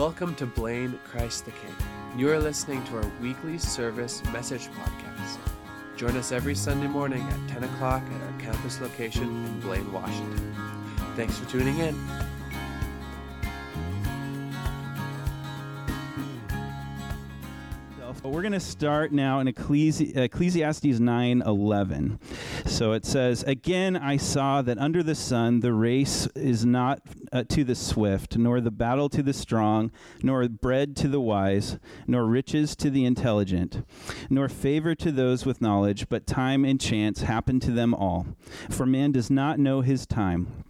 Welcome to Blaine Christ the King. You are listening to our weekly service message podcast. Join us every Sunday morning at 10 o'clock at our campus location in Blaine, Washington. Thanks for tuning in. We're going to start now in Ecclesi- Ecclesiastes 9 11. So it says, Again, I saw that under the sun the race is not uh, to the swift, nor the battle to the strong, nor bread to the wise, nor riches to the intelligent, nor favor to those with knowledge, but time and chance happen to them all. For man does not know his time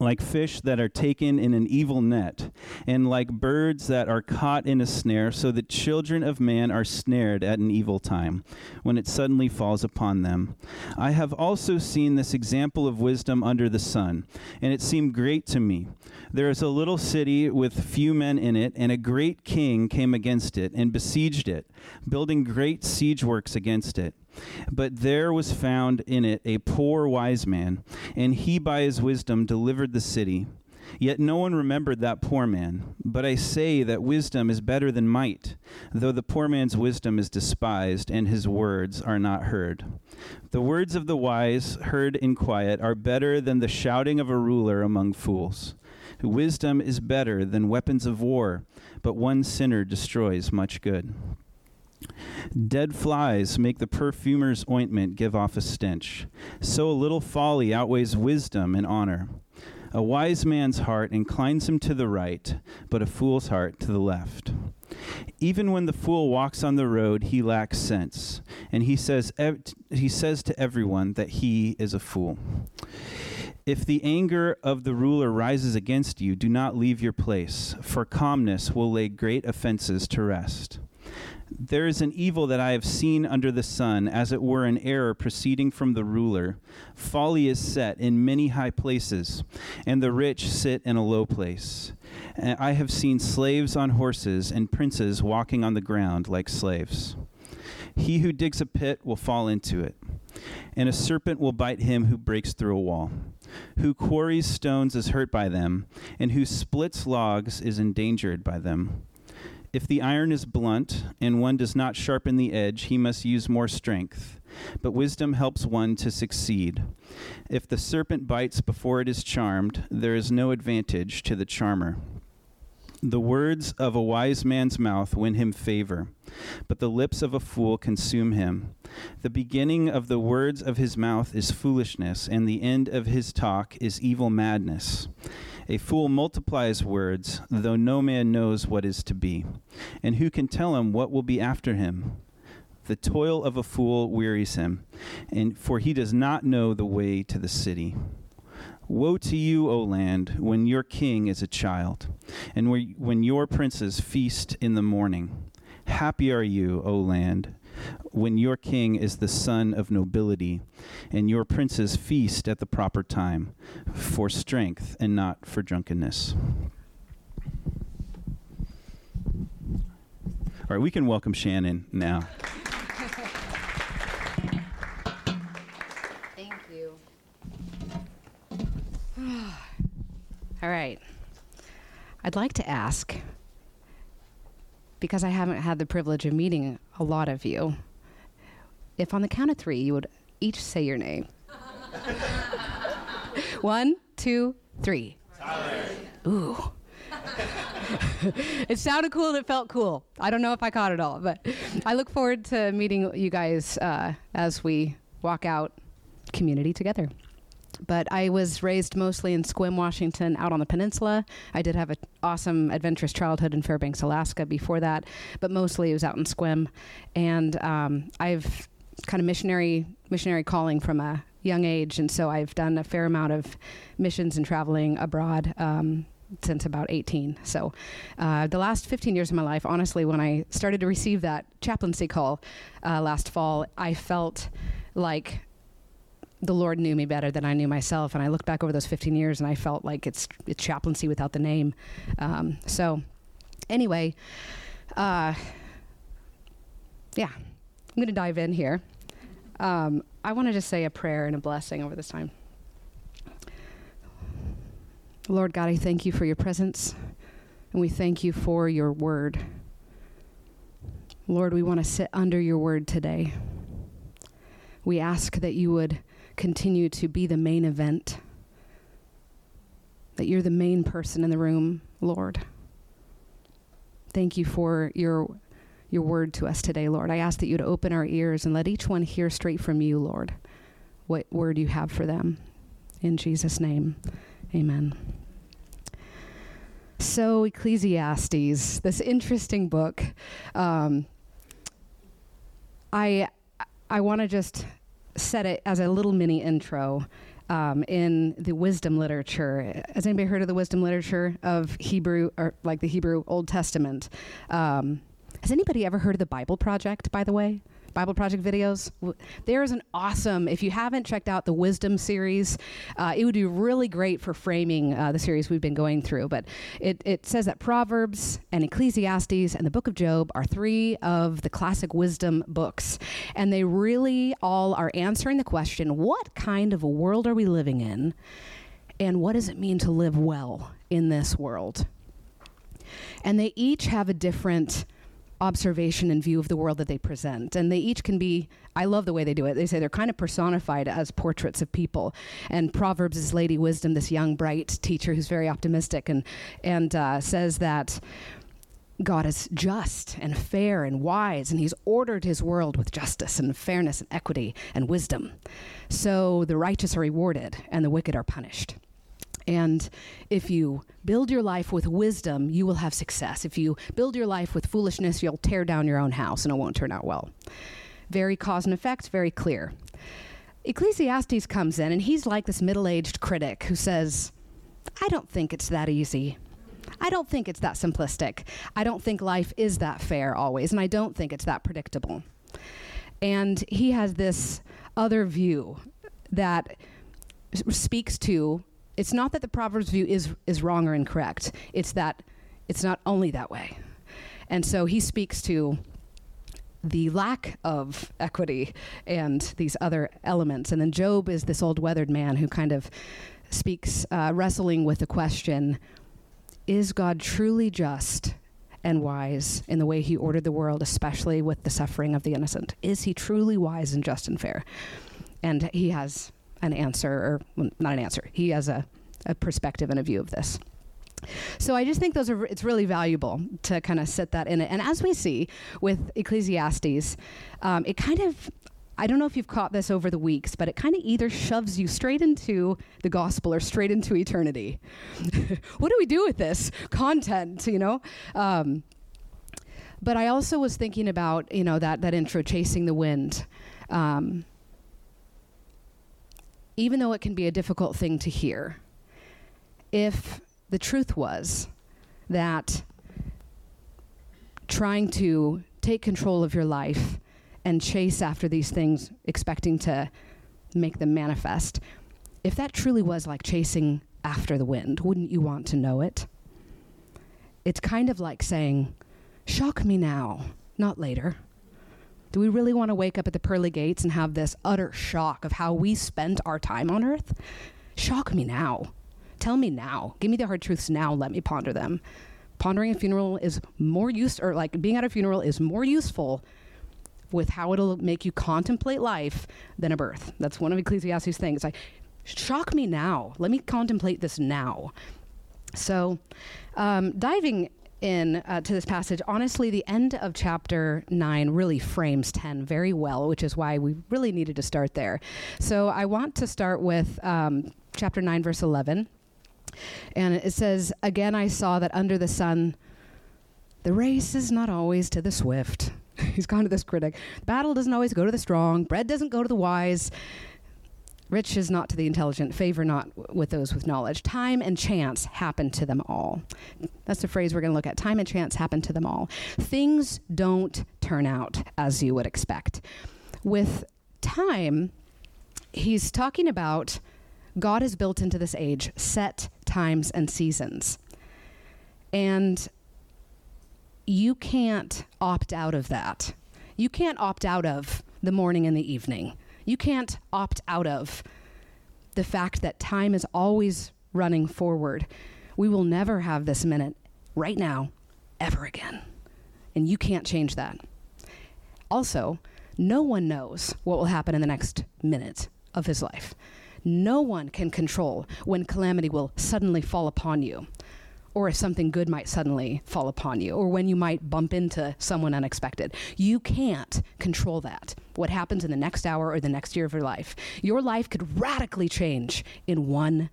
like fish that are taken in an evil net, and like birds that are caught in a snare, so the children of man are snared at an evil time, when it suddenly falls upon them. I have also seen this example of wisdom under the sun, and it seemed great to me. There is a little city with few men in it, and a great king came against it, and besieged it, building great siege works against it. But there was found in it a poor wise man, and he by his wisdom delivered the city. Yet no one remembered that poor man. But I say that wisdom is better than might, though the poor man's wisdom is despised, and his words are not heard. The words of the wise, heard in quiet, are better than the shouting of a ruler among fools. Wisdom is better than weapons of war, but one sinner destroys much good. Dead flies make the perfumer's ointment give off a stench. So a little folly outweighs wisdom and honor. A wise man's heart inclines him to the right, but a fool's heart to the left. Even when the fool walks on the road, he lacks sense, and he says, ev- he says to everyone that he is a fool. If the anger of the ruler rises against you, do not leave your place, for calmness will lay great offenses to rest. There is an evil that I have seen under the sun, as it were an error proceeding from the ruler. Folly is set in many high places, and the rich sit in a low place. And I have seen slaves on horses, and princes walking on the ground like slaves. He who digs a pit will fall into it, and a serpent will bite him who breaks through a wall. Who quarries stones is hurt by them, and who splits logs is endangered by them. If the iron is blunt, and one does not sharpen the edge, he must use more strength. But wisdom helps one to succeed. If the serpent bites before it is charmed, there is no advantage to the charmer. The words of a wise man's mouth win him favor, but the lips of a fool consume him. The beginning of the words of his mouth is foolishness, and the end of his talk is evil madness. A fool multiplies words, though no man knows what is to be. And who can tell him what will be after him? The toil of a fool wearies him, and for he does not know the way to the city. Woe to you, O land, when your king is a child, and when your princes feast in the morning. Happy are you, O land, when your king is the son of nobility, and your princes feast at the proper time, for strength and not for drunkenness. All right, we can welcome Shannon now. Thank you. All right. I'd like to ask, because I haven't had the privilege of meeting a lot of you, if on the count of three you would each say your name. One, two, three. Tyler. Ooh. it sounded cool and it felt cool. I don't know if I caught it all, but I look forward to meeting you guys uh, as we walk out community together. But I was raised mostly in Sequim, Washington, out on the peninsula. I did have an awesome adventurous childhood in Fairbanks, Alaska before that, but mostly it was out in Sequim. And um, I've kind of missionary missionary calling from a young age, and so I've done a fair amount of missions and traveling abroad. Um, since about 18. So, uh, the last 15 years of my life, honestly, when I started to receive that chaplaincy call uh, last fall, I felt like the Lord knew me better than I knew myself. And I looked back over those 15 years and I felt like it's, it's chaplaincy without the name. Um, so, anyway, uh, yeah, I'm going to dive in here. Um, I want to just say a prayer and a blessing over this time. Lord God, I thank you for your presence. And we thank you for your word. Lord, we want to sit under your word today. We ask that you would continue to be the main event, that you're the main person in the room, Lord. Thank you for your your word to us today, Lord. I ask that you'd open our ears and let each one hear straight from you, Lord, what word you have for them. In Jesus' name, amen. So, Ecclesiastes, this interesting book. Um, I I want to just set it as a little mini intro um, in the wisdom literature. Has anybody heard of the wisdom literature of Hebrew or like the Hebrew Old Testament? Um, has anybody ever heard of the Bible Project, by the way? Bible Project videos. There is an awesome, if you haven't checked out the Wisdom series, uh, it would be really great for framing uh, the series we've been going through. But it, it says that Proverbs and Ecclesiastes and the book of Job are three of the classic wisdom books. And they really all are answering the question what kind of a world are we living in? And what does it mean to live well in this world? And they each have a different observation and view of the world that they present. And they each can be, I love the way they do it. They say they're kind of personified as portraits of people. And Proverbs is Lady Wisdom, this young, bright teacher who's very optimistic and, and uh, says that. God is just and fair and wise, and He's ordered His world with justice and fairness and equity and wisdom. So the righteous are rewarded and the wicked are punished. And if you build your life with wisdom, you will have success. If you build your life with foolishness, you'll tear down your own house and it won't turn out well. Very cause and effect, very clear. Ecclesiastes comes in and he's like this middle aged critic who says, I don't think it's that easy. I don't think it's that simplistic. I don't think life is that fair always, and I don't think it's that predictable. And he has this other view that speaks to it's not that the Proverbs view is, is wrong or incorrect, it's that it's not only that way. And so he speaks to the lack of equity and these other elements. And then Job is this old weathered man who kind of speaks, uh, wrestling with the question is God truly just and wise in the way he ordered the world, especially with the suffering of the innocent? Is he truly wise and just and fair? And he has an answer, or well, not an answer. He has a, a perspective and a view of this. So I just think those are it's really valuable to kind of set that in it. And as we see with Ecclesiastes, um, it kind of I don't know if you've caught this over the weeks, but it kind of either shoves you straight into the gospel or straight into eternity. what do we do with this content? You know. Um, but I also was thinking about you know that that intro, chasing the wind. Um, even though it can be a difficult thing to hear, if the truth was that trying to take control of your life and chase after these things, expecting to make them manifest, if that truly was like chasing after the wind, wouldn't you want to know it? It's kind of like saying, Shock me now, not later. Do we really want to wake up at the pearly gates and have this utter shock of how we spent our time on earth? Shock me now. Tell me now. Give me the hard truths now. Let me ponder them. Pondering a funeral is more use, or like being at a funeral is more useful with how it'll make you contemplate life than a birth. That's one of Ecclesiastes' things. Like, shock me now. Let me contemplate this now. So, um, diving in uh, to this passage, honestly, the end of chapter 9 really frames 10 very well, which is why we really needed to start there. So I want to start with um, chapter 9, verse 11. And it says, Again, I saw that under the sun, the race is not always to the swift. He's gone to this critic. Battle doesn't always go to the strong, bread doesn't go to the wise. Rich is not to the intelligent, favor not with those with knowledge. Time and chance happen to them all. That's the phrase we're going to look at. Time and chance happen to them all. Things don't turn out as you would expect. With time, he's talking about God has built into this age set times and seasons. And you can't opt out of that. You can't opt out of the morning and the evening you can't opt out of the fact that time is always running forward. We will never have this minute right now, ever again. And you can't change that. Also, no one knows what will happen in the next minute of his life. No one can control when calamity will suddenly fall upon you, or if something good might suddenly fall upon you, or when you might bump into someone unexpected. You can't control that, what happens in the next hour or the next year of your life. Your life could radically change in one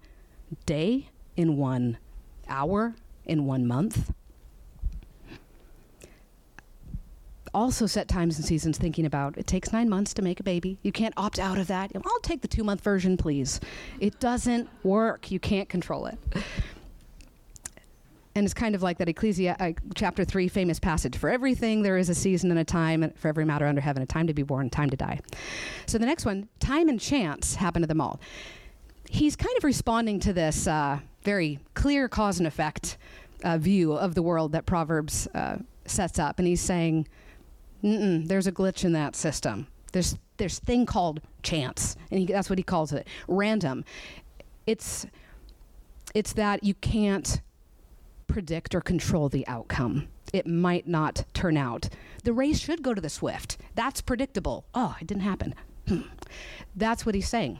day, in one hour, in one month. also set times and seasons thinking about it takes nine months to make a baby. You can't opt out of that. I'll take the two month version, please. It doesn't work. You can't control it. And it's kind of like that Ecclesia uh, chapter 3 famous passage for everything there is a season and a time for every matter under heaven, a time to be born, a time to die. So the next one, time and chance happen to them all. He's kind of responding to this uh, very clear cause and effect uh, view of the world that Proverbs uh, sets up. And he's saying, there's a glitch in that system. There's there's thing called chance, and he, that's what he calls it, random. It's it's that you can't predict or control the outcome. It might not turn out. The race should go to the swift. That's predictable. Oh, it didn't happen. Hmm. That's what he's saying.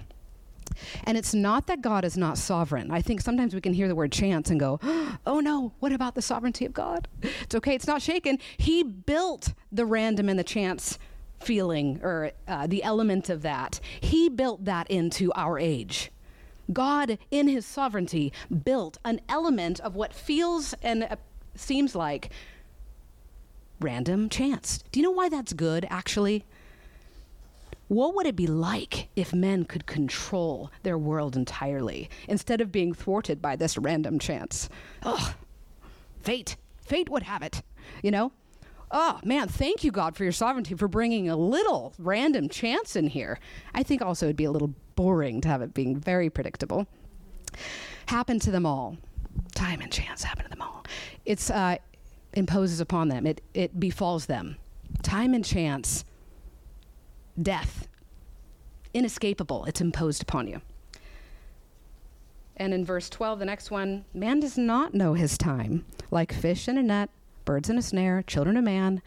And it's not that God is not sovereign. I think sometimes we can hear the word chance and go, oh no, what about the sovereignty of God? It's okay, it's not shaken. He built the random and the chance feeling or uh, the element of that. He built that into our age. God, in his sovereignty, built an element of what feels and uh, seems like random chance. Do you know why that's good, actually? What would it be like if men could control their world entirely instead of being thwarted by this random chance? Oh, fate. Fate would have it, you know? Oh, man, thank you, God, for your sovereignty, for bringing a little random chance in here. I think also it'd be a little boring to have it being very predictable. Happen to them all. Time and chance happen to them all. It's uh, imposes upon them. It it befalls them. Time and chance death. Inescapable, it's imposed upon you. And in verse 12, the next one man does not know his time. Like fish in a net, birds in a snare, children of man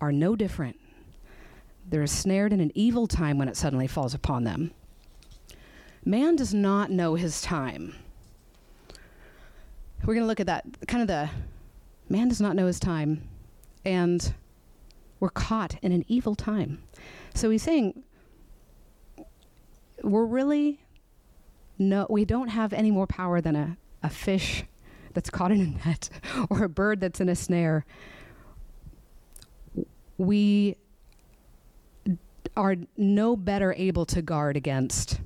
are no different. They're snared in an evil time when it suddenly falls upon them. Man does not know his time. We're going to look at that kind of the man does not know his time, and we're caught in an evil time. So he's saying we're really no we don't have any more power than a, a fish that's caught in a net or a bird that's in a snare. We are no better able to guard against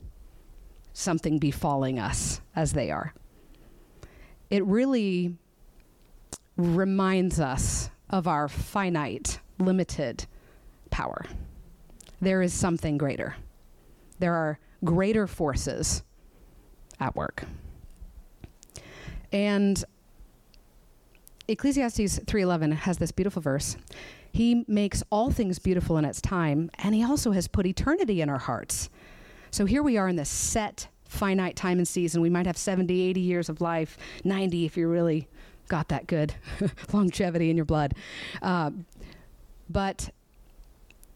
something befalling us as they are. It really reminds us of our finite, limited power there is something greater. There are greater forces at work. And Ecclesiastes 3:11 has this beautiful verse. He makes all things beautiful in its time, and he also has put eternity in our hearts. So here we are in this set finite time and season. We might have 70, 80 years of life, 90 if you really got that good longevity in your blood. Uh, but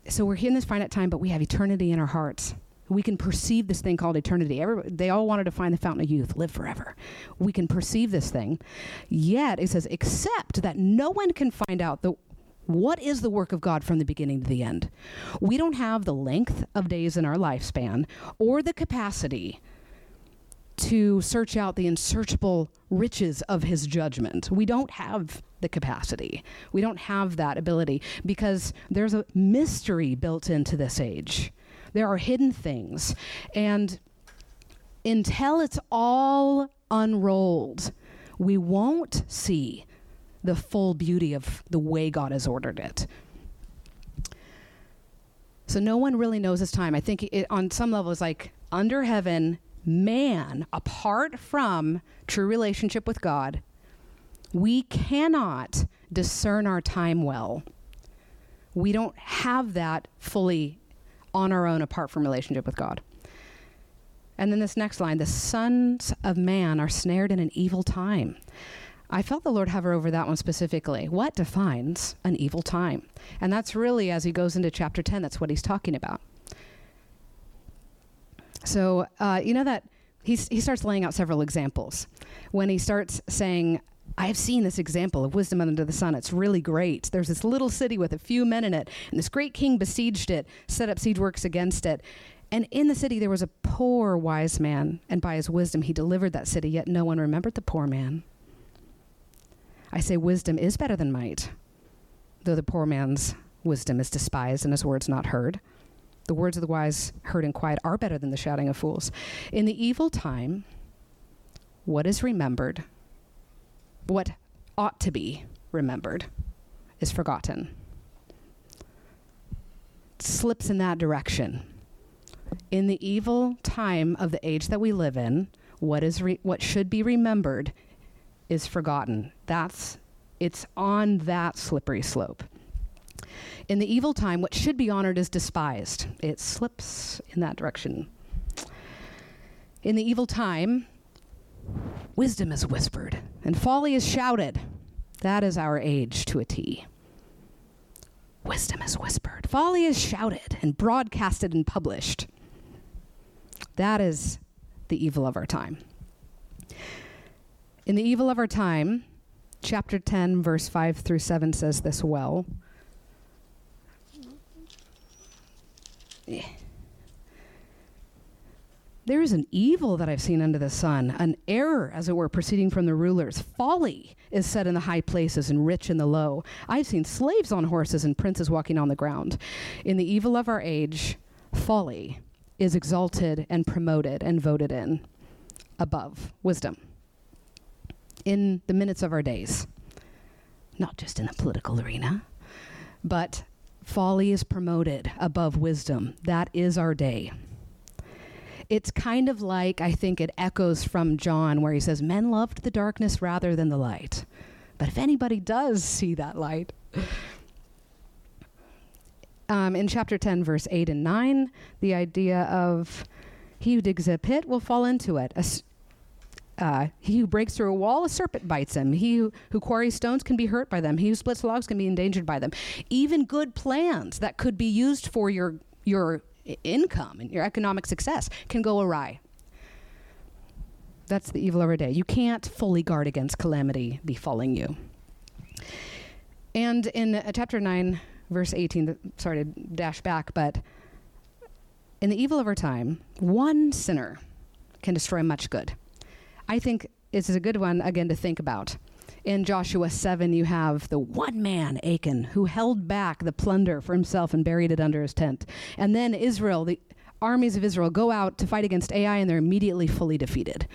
so we're here in this finite time, but we have eternity in our hearts. We can perceive this thing called eternity. Everybody, they all wanted to find the fountain of youth, live forever. We can perceive this thing. Yet, it says, except that no one can find out the what is the work of God from the beginning to the end? We don't have the length of days in our lifespan or the capacity to search out the unsearchable riches of his judgment. We don't have the capacity. We don't have that ability because there's a mystery built into this age. There are hidden things. And until it's all unrolled, we won't see the full beauty of the way God has ordered it. So no one really knows his time. I think it, on some level it's like under heaven man, apart from true relationship with God, we cannot discern our time well. We don't have that fully on our own apart from relationship with God. And then this next line the sons of man are snared in an evil time. I felt the Lord hover over that one specifically. What defines an evil time? And that's really, as he goes into chapter 10, that's what he's talking about. So, uh, you know that he's, he starts laying out several examples. When he starts saying, I've seen this example of wisdom under the sun. It's really great. There's this little city with a few men in it, and this great king besieged it, set up siege works against it. And in the city there was a poor wise man, and by his wisdom he delivered that city, yet no one remembered the poor man. I say wisdom is better than might, though the poor man's wisdom is despised and his words not heard. The words of the wise heard in quiet are better than the shouting of fools. In the evil time, what is remembered, what ought to be remembered, is forgotten. It slips in that direction. In the evil time of the age that we live in, what is re- what should be remembered is forgotten. That's it's on that slippery slope. In the evil time, what should be honored is despised. It slips in that direction. In the evil time, wisdom is whispered and folly is shouted. That is our age to a T. Wisdom is whispered, folly is shouted and broadcasted and published. That is the evil of our time. In the evil of our time, chapter 10, verse 5 through 7 says this well. There is an evil that I've seen under the sun, an error, as it were, proceeding from the rulers. Folly is set in the high places and rich in the low. I've seen slaves on horses and princes walking on the ground. In the evil of our age, folly is exalted and promoted and voted in above wisdom in the minutes of our days, not just in the political arena, but folly is promoted above wisdom. That is our day. It's kind of like, I think it echoes from John, where he says, Men loved the darkness rather than the light. But if anybody does see that light, um, in chapter 10, verse 8 and 9, the idea of he who digs a pit will fall into it. Uh, he who breaks through a wall, a serpent bites him. He who, who quarries stones can be hurt by them. He who splits logs can be endangered by them. Even good plans that could be used for your your income and your economic success can go awry. That's the evil of our day. You can't fully guard against calamity befalling you. And in uh, chapter 9, verse 18, sorry to dash back, but in the evil of our time, one sinner can destroy much good. I think this is a good one, again, to think about. In Joshua 7, you have the one man, Achan, who held back the plunder for himself and buried it under his tent. And then Israel, the armies of Israel, go out to fight against Ai and they're immediately fully defeated.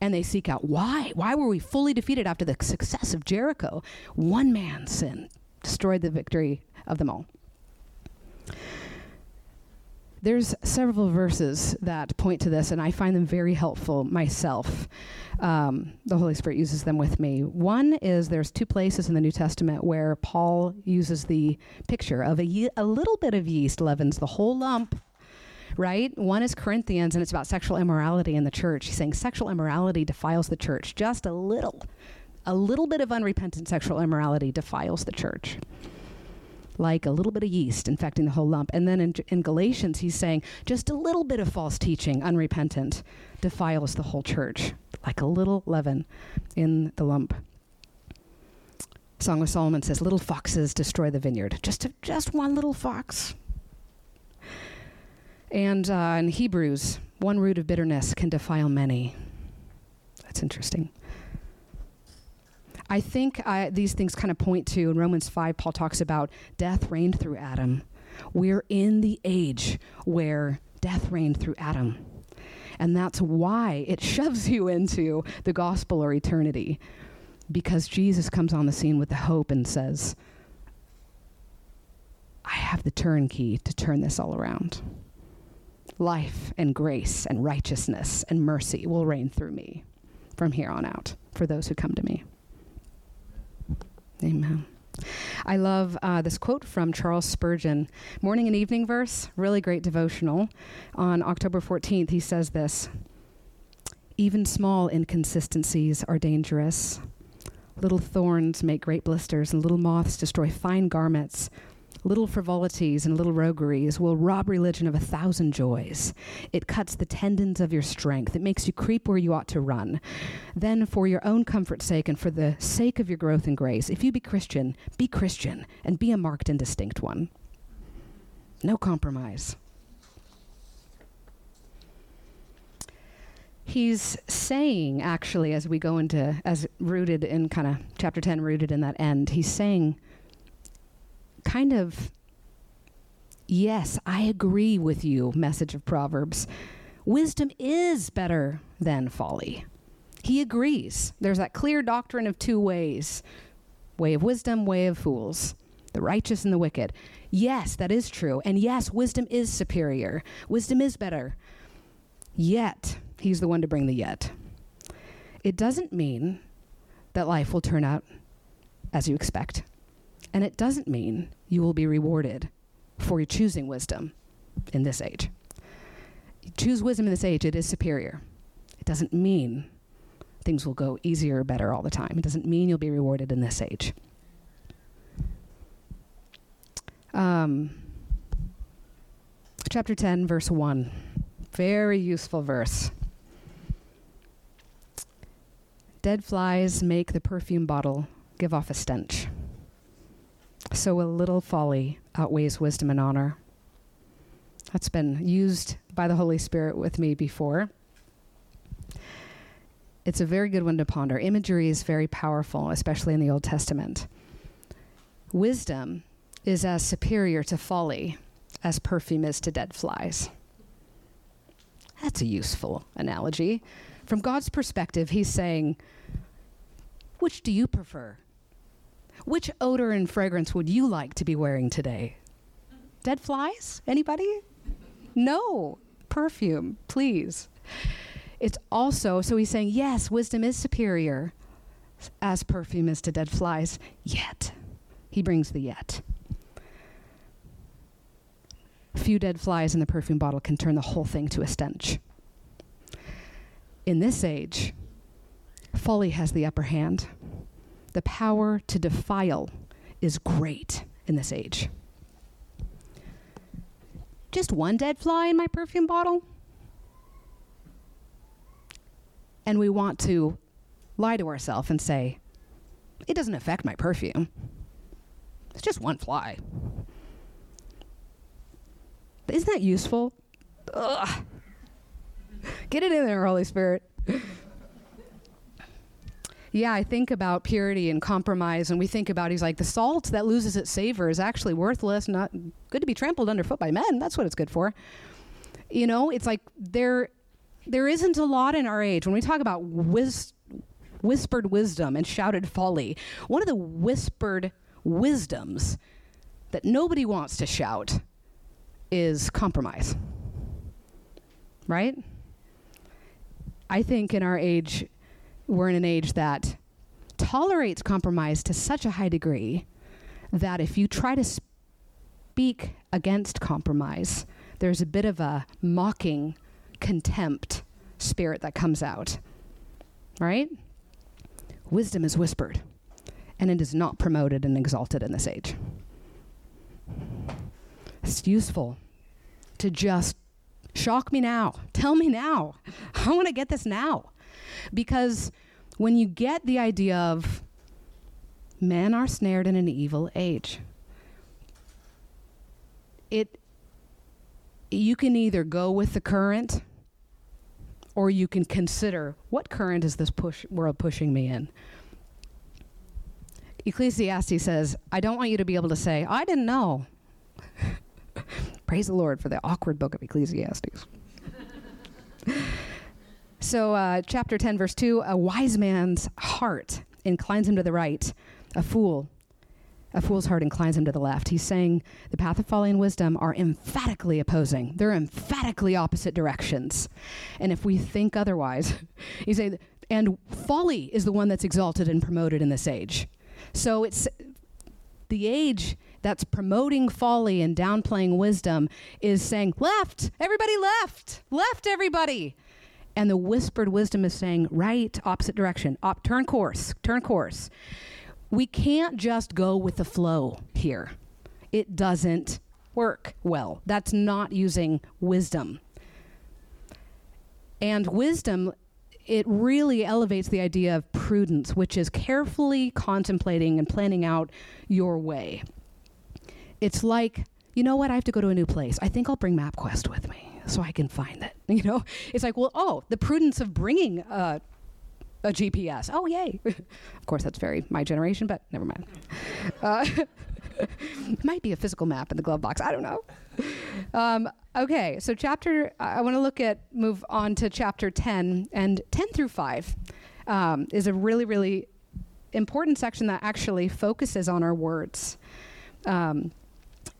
And they seek out why? Why were we fully defeated after the success of Jericho? One man's sin destroyed the victory of them all there's several verses that point to this, and I find them very helpful myself. Um, the Holy Spirit uses them with me. One is there's two places in the New Testament where Paul uses the picture of a, ye- a little bit of yeast leavens the whole lump. Right? One is Corinthians, and it's about sexual immorality in the church. He's saying sexual immorality defiles the church. Just a little, a little bit of unrepentant sexual immorality defiles the church like a little bit of yeast infecting the whole lump. And then in, in Galatians, he's saying just a little bit of false teaching, unrepentant, defiles the whole church, like a little leaven in the lump. Song of Solomon says, "Little foxes destroy the vineyard." Just a, just one little fox. And uh, in Hebrews, one root of bitterness can defile many. That's interesting. I think I, these things kind of point to, in Romans 5, Paul talks about death reigned through Adam. We're in the age where death reigned through Adam. And that's why it shoves you into the gospel or eternity. Because Jesus comes on the scene with the hope and says, I have the turnkey to turn this all around. Life and grace and righteousness and mercy will reign through me from here on out for those who come to me. Amen. I love uh, this quote from Charles Spurgeon, morning and evening verse, really great devotional. On October 14th, he says this Even small inconsistencies are dangerous. Little thorns make great blisters, and little moths destroy fine garments. Little frivolities and little rogueries will rob religion of a thousand joys. It cuts the tendons of your strength. It makes you creep where you ought to run. Then, for your own comfort's sake and for the sake of your growth in grace, if you be Christian, be Christian and be a marked and distinct one. No compromise. He's saying, actually, as we go into, as rooted in kind of chapter 10, rooted in that end, he's saying, kind of, yes, I agree with you, message of Proverbs. Wisdom is better than folly. He agrees. There's that clear doctrine of two ways way of wisdom, way of fools, the righteous and the wicked. Yes, that is true. And yes, wisdom is superior, wisdom is better. Yet, he's the one to bring the yet. It doesn't mean that life will turn out as you expect. And it doesn't mean you will be rewarded for your choosing wisdom in this age. You choose wisdom in this age, it is superior. It doesn't mean things will go easier or better all the time. It doesn't mean you'll be rewarded in this age. Um, chapter 10, verse 1. Very useful verse. Dead flies make the perfume bottle give off a stench. So a little folly outweighs wisdom and honor. That's been used by the Holy Spirit with me before. It's a very good one to ponder. Imagery is very powerful, especially in the Old Testament. Wisdom is as superior to folly as perfume is to dead flies. That's a useful analogy. From God's perspective, He's saying, which do you prefer? Which odor and fragrance would you like to be wearing today? Dead flies? Anybody? No. Perfume, please. It's also, so he's saying, yes, wisdom is superior as perfume is to dead flies, yet. He brings the yet. Few dead flies in the perfume bottle can turn the whole thing to a stench. In this age, folly has the upper hand. The power to defile is great in this age. Just one dead fly in my perfume bottle? And we want to lie to ourselves and say, it doesn't affect my perfume. It's just one fly. Isn't that useful? Ugh. Get it in there, Holy Spirit. Yeah, I think about purity and compromise, and we think about he's like the salt that loses its savor is actually worthless, not good to be trampled underfoot by men. That's what it's good for. You know, it's like there, there isn't a lot in our age when we talk about whis- whispered wisdom and shouted folly. One of the whispered wisdoms that nobody wants to shout is compromise. Right? I think in our age, we're in an age that tolerates compromise to such a high degree that if you try to speak against compromise, there's a bit of a mocking contempt spirit that comes out. Right? Wisdom is whispered, and it is not promoted and exalted in this age. It's useful to just shock me now. Tell me now. I want to get this now. Because when you get the idea of men are snared in an evil age, it you can either go with the current or you can consider what current is this push world pushing me in. Ecclesiastes says, I don't want you to be able to say, I didn't know. Praise the Lord for the awkward book of Ecclesiastes. So, uh, chapter 10, verse 2 A wise man's heart inclines him to the right, a fool. A fool's heart inclines him to the left. He's saying the path of folly and wisdom are emphatically opposing. They're emphatically opposite directions. And if we think otherwise, you say, and folly is the one that's exalted and promoted in this age. So it's the age that's promoting folly and downplaying wisdom is saying, left, everybody left, left, everybody. And the whispered wisdom is saying, right, opposite direction, op- turn course, turn course. We can't just go with the flow here. It doesn't work well. That's not using wisdom. And wisdom, it really elevates the idea of prudence, which is carefully contemplating and planning out your way. It's like, you know what, I have to go to a new place. I think I'll bring MapQuest with me so I can find it. You know, it's like, well, oh, the prudence of bringing a GPS. Oh, yay. of course, that's very my generation, but never mind. Uh, might be a physical map in the glove box. I don't know. Um, okay, so chapter, I want to look at, move on to chapter 10, and 10 through 5 um, is a really, really important section that actually focuses on our words. Um,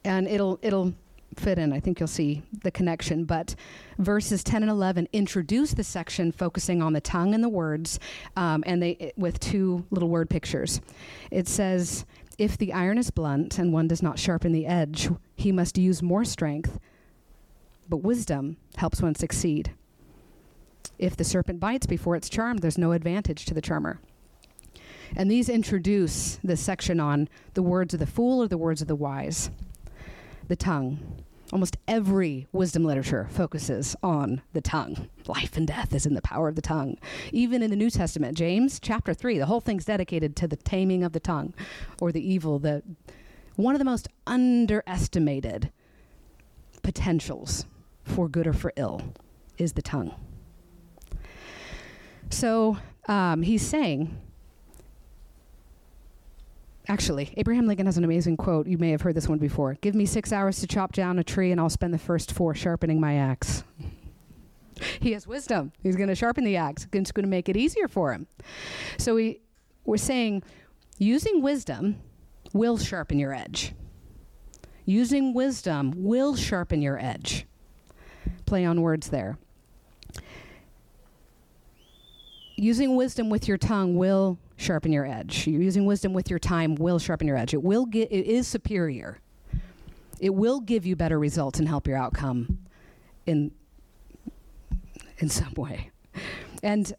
and it'll, it'll, fit in. I think you'll see the connection. But verses 10 and 11 introduce the section focusing on the tongue and the words, um, and they it, with two little word pictures. It says, "If the iron is blunt and one does not sharpen the edge, he must use more strength. But wisdom helps one succeed. If the serpent bites before it's charmed, there's no advantage to the charmer." And these introduce this section on the words of the fool or the words of the wise the tongue. Almost every wisdom literature focuses on the tongue. Life and death is in the power of the tongue. Even in the New Testament, James chapter 3, the whole thing's dedicated to the taming of the tongue or the evil, the one of the most underestimated potentials for good or for ill is the tongue. So um, he's saying Actually, Abraham Lincoln has an amazing quote. You may have heard this one before. Give me six hours to chop down a tree, and I'll spend the first four sharpening my axe. he has wisdom. He's going to sharpen the axe. It's going to make it easier for him. So we, we're saying using wisdom will sharpen your edge. Using wisdom will sharpen your edge. Play on words there. Using wisdom with your tongue will sharpen your edge. You're using wisdom with your time will sharpen your edge. It will get it is superior. It will give you better results and help your outcome in in some way. And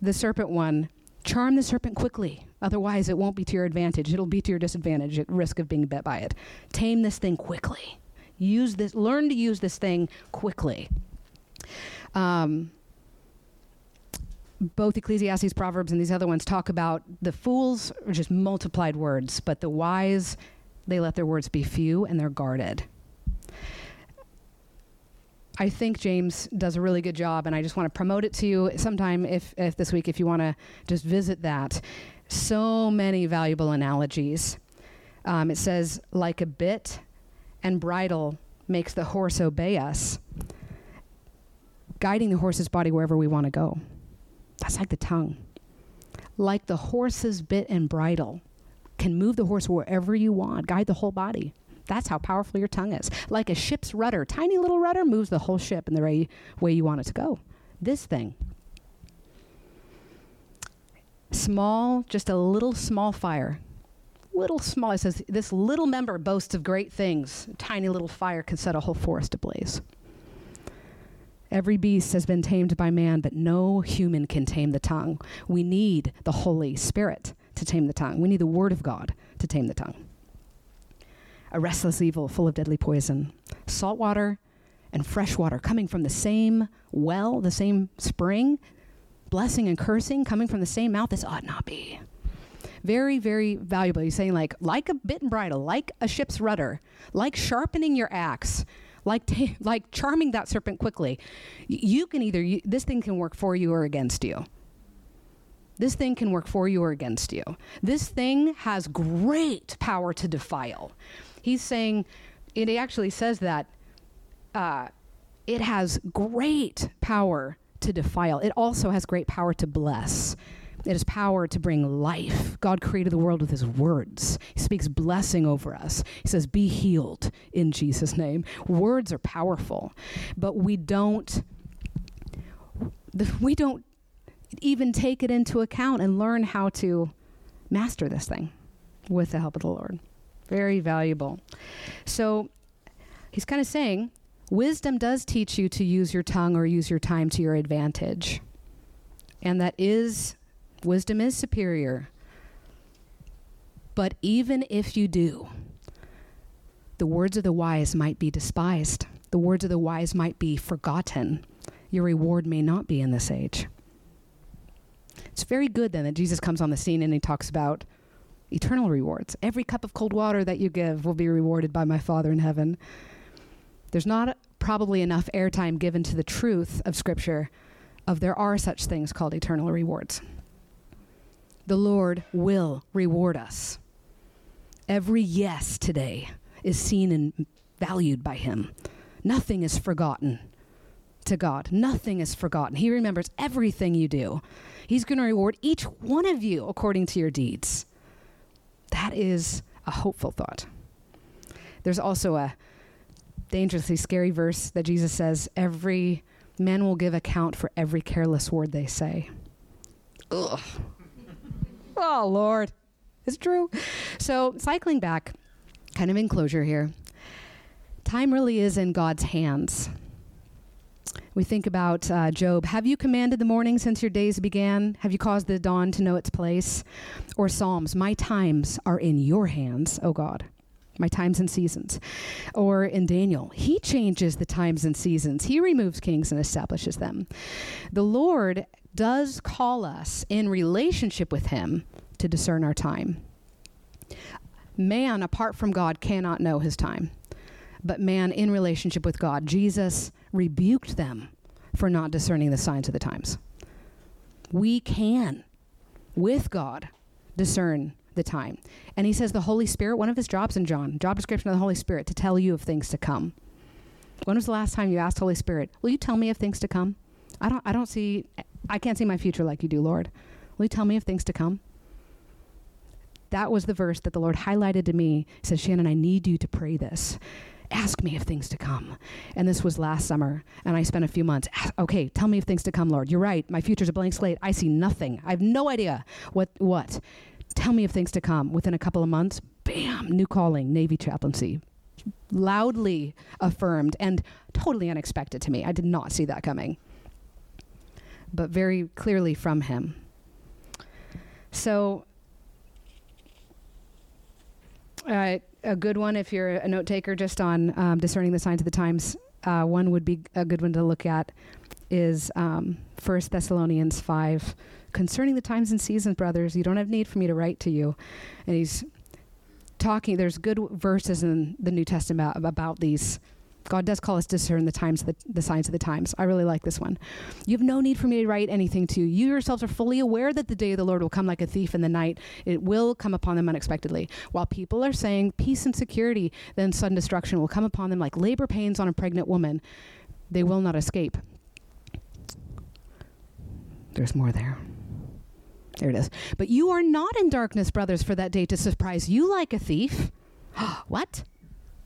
the serpent one, charm the serpent quickly. Otherwise, it won't be to your advantage. It'll be to your disadvantage at risk of being bit by it. Tame this thing quickly. Use this, learn to use this thing quickly. Um, both Ecclesiastes, Proverbs, and these other ones talk about the fools are just multiplied words, but the wise, they let their words be few and they're guarded. I think James does a really good job, and I just want to promote it to you sometime if, if this week, if you want to just visit that. So many valuable analogies. Um, it says, like a bit and bridle makes the horse obey us, guiding the horse's body wherever we want to go. That's like the tongue. Like the horse's bit and bridle can move the horse wherever you want, guide the whole body. That's how powerful your tongue is. Like a ship's rudder, tiny little rudder moves the whole ship in the way, way you want it to go. This thing, small, just a little small fire. Little small, it says, this little member boasts of great things. Tiny little fire can set a whole forest ablaze. Every beast has been tamed by man, but no human can tame the tongue. We need the Holy Spirit to tame the tongue. We need the Word of God to tame the tongue. A restless evil full of deadly poison. Salt water and fresh water coming from the same well, the same spring. Blessing and cursing coming from the same mouth. This ought not be. Very, very valuable. He's saying, like, like a bit and bridle, like a ship's rudder, like sharpening your axe like like charming that serpent quickly. You can either you, this thing can work for you or against you. This thing can work for you or against you. This thing has great power to defile. He's saying, it actually says that uh, it has great power to defile. It also has great power to bless. It has power to bring life. God created the world with his words. He speaks blessing over us. He says, Be healed in Jesus' name. Words are powerful, but we don't. We don't even take it into account and learn how to master this thing with the help of the Lord. Very valuable. So he's kind of saying, Wisdom does teach you to use your tongue or use your time to your advantage. And that is, wisdom is superior. But even if you do, the words of the wise might be despised, the words of the wise might be forgotten. Your reward may not be in this age. It's very good then that Jesus comes on the scene and he talks about eternal rewards. Every cup of cold water that you give will be rewarded by my Father in heaven. There's not probably enough airtime given to the truth of Scripture of there are such things called eternal rewards. The Lord will reward us. Every yes today is seen and valued by Him. Nothing is forgotten to God. Nothing is forgotten. He remembers everything you do. He's going to reward each one of you according to your deeds. That is a hopeful thought. There's also a dangerously scary verse that Jesus says, Every man will give account for every careless word they say. Ugh. Oh, Lord. It's true. So, cycling back, kind of in closure here, time really is in God's hands. We think about uh, Job. Have you commanded the morning since your days began? Have you caused the dawn to know its place? Or Psalms, My times are in your hands, O God. My times and seasons. Or in Daniel, he changes the times and seasons. He removes kings and establishes them. The Lord does call us in relationship with him to discern our time. Man, apart from God, cannot know his time but man in relationship with God. Jesus rebuked them for not discerning the signs of the times. We can, with God, discern the time. And he says the Holy Spirit, one of his jobs in John, job description of the Holy Spirit, to tell you of things to come. When was the last time you asked Holy Spirit, will you tell me of things to come? I don't I don't see I can't see my future like you do, Lord. Will you tell me of things to come? That was the verse that the Lord highlighted to me. He said, Shannon, I need you to pray this ask me of things to come. And this was last summer, and I spent a few months. Okay, tell me of things to come, Lord. You're right. My future's a blank slate. I see nothing. I have no idea what what. Tell me of things to come. Within a couple of months, bam, new calling, Navy chaplaincy. Loudly affirmed and totally unexpected to me. I did not see that coming. But very clearly from him. So uh, a good one if you're a note taker just on um, discerning the signs of the times. Uh, one would be a good one to look at is um, First Thessalonians five, concerning the times and seasons, brothers. You don't have need for me to write to you, and he's talking. There's good verses in the New Testament about these God does call us to discern the times, the, the signs of the times. I really like this one. You have no need for me to write anything to you. You yourselves are fully aware that the day of the Lord will come like a thief in the night. It will come upon them unexpectedly. While people are saying peace and security, then sudden destruction will come upon them like labor pains on a pregnant woman. They will not escape. There's more there. There it is. But you are not in darkness, brothers, for that day to surprise you like a thief. what?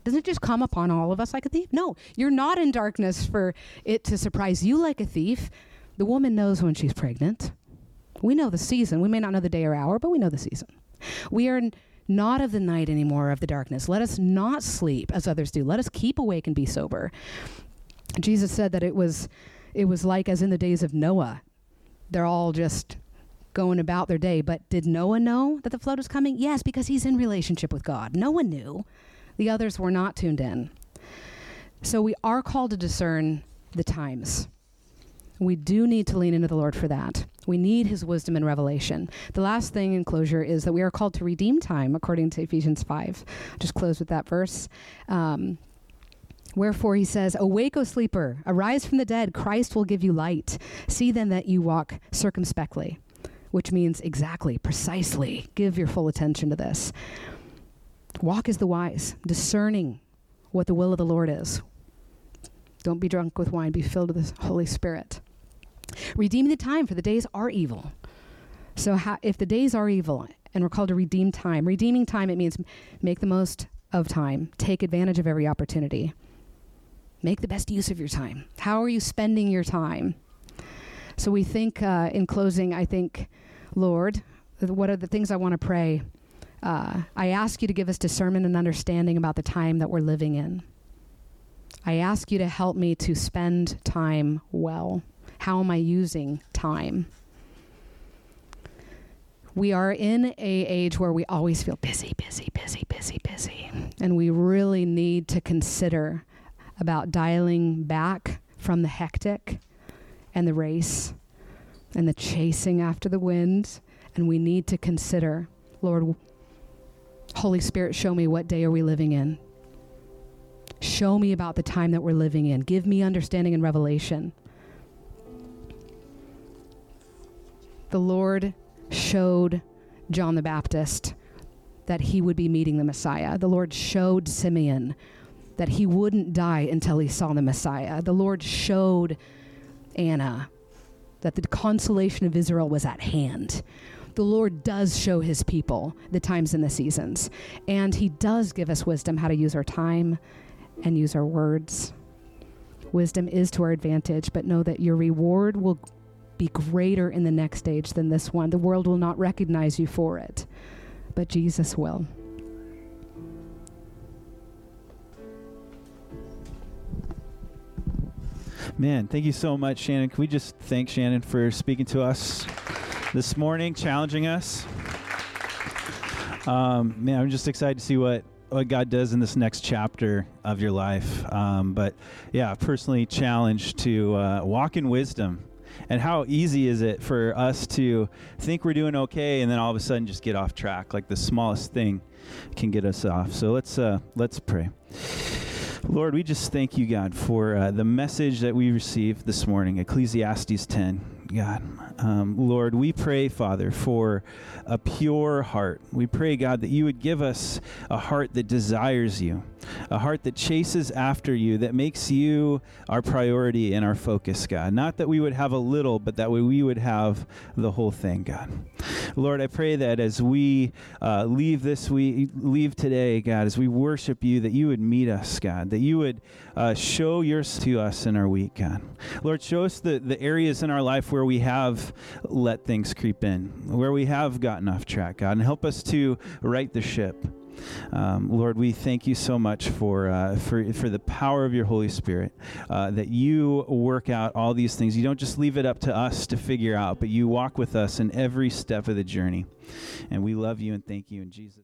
Doesn't it just come upon all of us like a thief? No, you're not in darkness for it to surprise you like a thief. The woman knows when she's pregnant. We know the season. We may not know the day or hour, but we know the season. We are not of the night anymore, of the darkness. Let us not sleep as others do. Let us keep awake and be sober. Jesus said that it was it was like as in the days of Noah. They're all just going about their day. But did Noah know that the flood was coming? Yes, because he's in relationship with God. No one knew. The others were not tuned in. So we are called to discern the times. We do need to lean into the Lord for that. We need his wisdom and revelation. The last thing in closure is that we are called to redeem time, according to Ephesians 5. just close with that verse. Um, Wherefore he says, Awake, O sleeper, arise from the dead, Christ will give you light. See then that you walk circumspectly, which means exactly, precisely. Give your full attention to this. Walk as the wise, discerning what the will of the Lord is. Don't be drunk with wine, be filled with the Holy Spirit. Redeeming the time, for the days are evil. So, if the days are evil, and we're called to redeem time, redeeming time, it means make the most of time, take advantage of every opportunity, make the best use of your time. How are you spending your time? So, we think uh, in closing, I think, Lord, what are the things I want to pray? Uh, I ask you to give us discernment and understanding about the time that we're living in. I ask you to help me to spend time well. How am I using time? We are in a age where we always feel busy, busy, busy, busy, busy. And we really need to consider about dialing back from the hectic and the race and the chasing after the wind. And we need to consider, Lord, Holy Spirit, show me what day are we living in? Show me about the time that we're living in. Give me understanding and revelation. The Lord showed John the Baptist that he would be meeting the Messiah. The Lord showed Simeon that he wouldn't die until he saw the Messiah. The Lord showed Anna that the consolation of Israel was at hand. The Lord does show his people the times and the seasons, and he does give us wisdom how to use our time and use our words. Wisdom is to our advantage, but know that your reward will be greater in the next stage than this one. The world will not recognize you for it, but Jesus will. Man, thank you so much, Shannon. Can we just thank Shannon for speaking to us this morning, challenging us? Um, man, I'm just excited to see what what God does in this next chapter of your life. Um, but yeah, personally challenged to uh, walk in wisdom. And how easy is it for us to think we're doing okay and then all of a sudden just get off track? Like the smallest thing can get us off. So let's uh, let's pray. Lord, we just thank you, God, for uh, the message that we received this morning, Ecclesiastes 10. God, um, Lord, we pray, Father, for a pure heart. We pray, God, that you would give us a heart that desires you, a heart that chases after you, that makes you our priority and our focus, God. Not that we would have a little, but that we would have the whole thing, God. Lord, I pray that as we uh, leave this week, leave today, God, as we worship you, that you would meet us, God, that you would uh, show yours to us in our week, God. Lord, show us the, the areas in our life where we have let things creep in, where we have gotten off track, God, and help us to right the ship. Um, Lord, we thank you so much for, uh, for, for the power of your Holy Spirit, uh, that you work out all these things. You don't just leave it up to us to figure out, but you walk with us in every step of the journey. And we love you and thank you in Jesus.